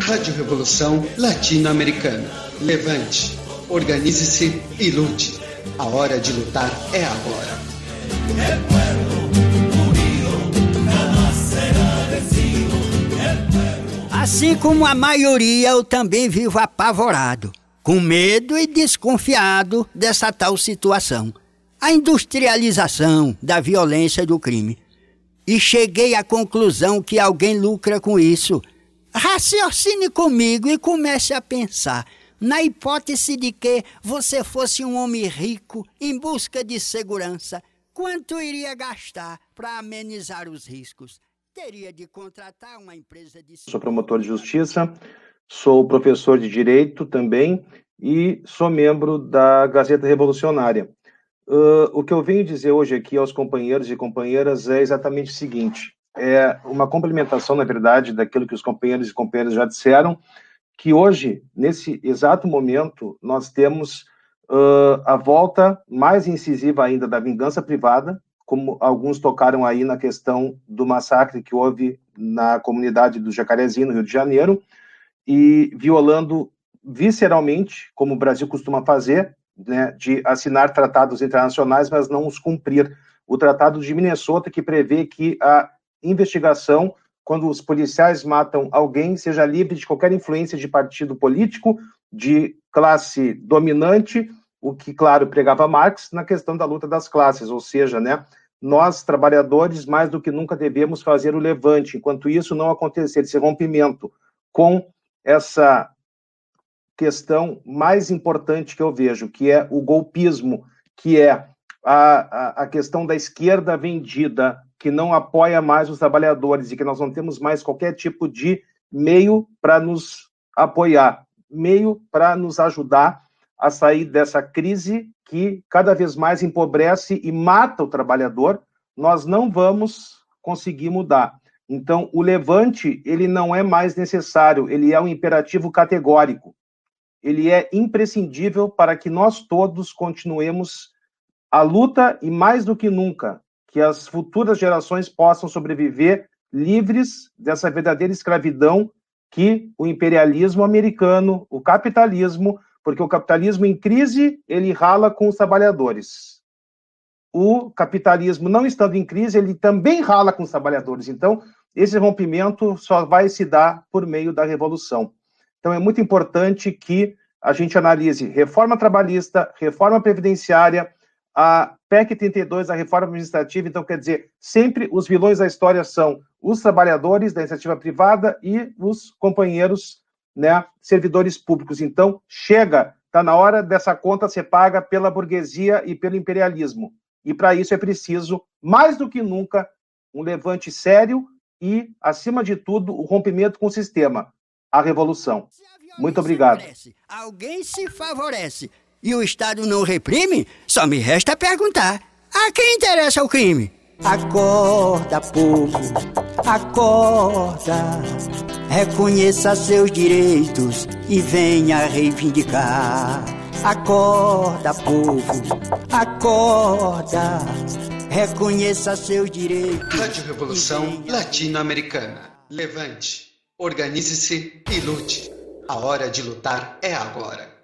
Rádio Revolução Latino-Americana. Levante, organize-se e lute. A hora de lutar é agora. Assim como a maioria, eu também vivo apavorado, com medo e desconfiado dessa tal situação. A industrialização da violência e do crime. E cheguei à conclusão que alguém lucra com isso. Raciocine comigo e comece a pensar. Na hipótese de que você fosse um homem rico em busca de segurança, quanto iria gastar para amenizar os riscos? teria de contratar uma empresa de. Sou promotor de justiça, sou professor de direito também e sou membro da Gazeta Revolucionária. Uh, o que eu venho dizer hoje aqui aos companheiros e companheiras é exatamente o seguinte: é uma complementação, na verdade, daquilo que os companheiros e companheiras já disseram, que hoje, nesse exato momento, nós temos uh, a volta mais incisiva ainda da vingança privada, como alguns tocaram aí na questão do massacre que houve na comunidade do Jacarezinho, no Rio de Janeiro, e violando visceralmente, como o Brasil costuma fazer, né, de assinar tratados internacionais, mas não os cumprir. O Tratado de Minnesota, que prevê que a investigação, quando os policiais matam alguém, seja livre de qualquer influência de partido político, de classe dominante o que, claro, pregava Marx na questão da luta das classes, ou seja, né, nós, trabalhadores, mais do que nunca devemos fazer o levante. Enquanto isso não acontecer, esse rompimento com essa questão mais importante que eu vejo, que é o golpismo, que é a, a, a questão da esquerda vendida, que não apoia mais os trabalhadores e que nós não temos mais qualquer tipo de meio para nos apoiar, meio para nos ajudar a sair dessa crise que cada vez mais empobrece e mata o trabalhador, nós não vamos conseguir mudar. Então, o levante, ele não é mais necessário, ele é um imperativo categórico. Ele é imprescindível para que nós todos continuemos a luta e mais do que nunca, que as futuras gerações possam sobreviver livres dessa verdadeira escravidão que o imperialismo americano, o capitalismo porque o capitalismo em crise, ele rala com os trabalhadores. O capitalismo não estando em crise, ele também rala com os trabalhadores. Então, esse rompimento só vai se dar por meio da revolução. Então, é muito importante que a gente analise reforma trabalhista, reforma previdenciária, a PEC 32, a reforma administrativa. Então, quer dizer, sempre os vilões da história são os trabalhadores da iniciativa privada e os companheiros né, servidores públicos. Então, chega, está na hora dessa conta ser paga pela burguesia e pelo imperialismo. E para isso é preciso, mais do que nunca, um levante sério e, acima de tudo, o rompimento com o sistema, a revolução. Muito obrigado. Alguém se favorece e o Estado não reprime? Só me resta perguntar: a quem interessa o crime? Acorda, povo, acorda. Reconheça seus direitos e venha reivindicar. Acorda, povo, acorda. Reconheça seus direitos. Rádio Revolução Latino-Americana. Levante, organize-se e lute. A hora de lutar é agora.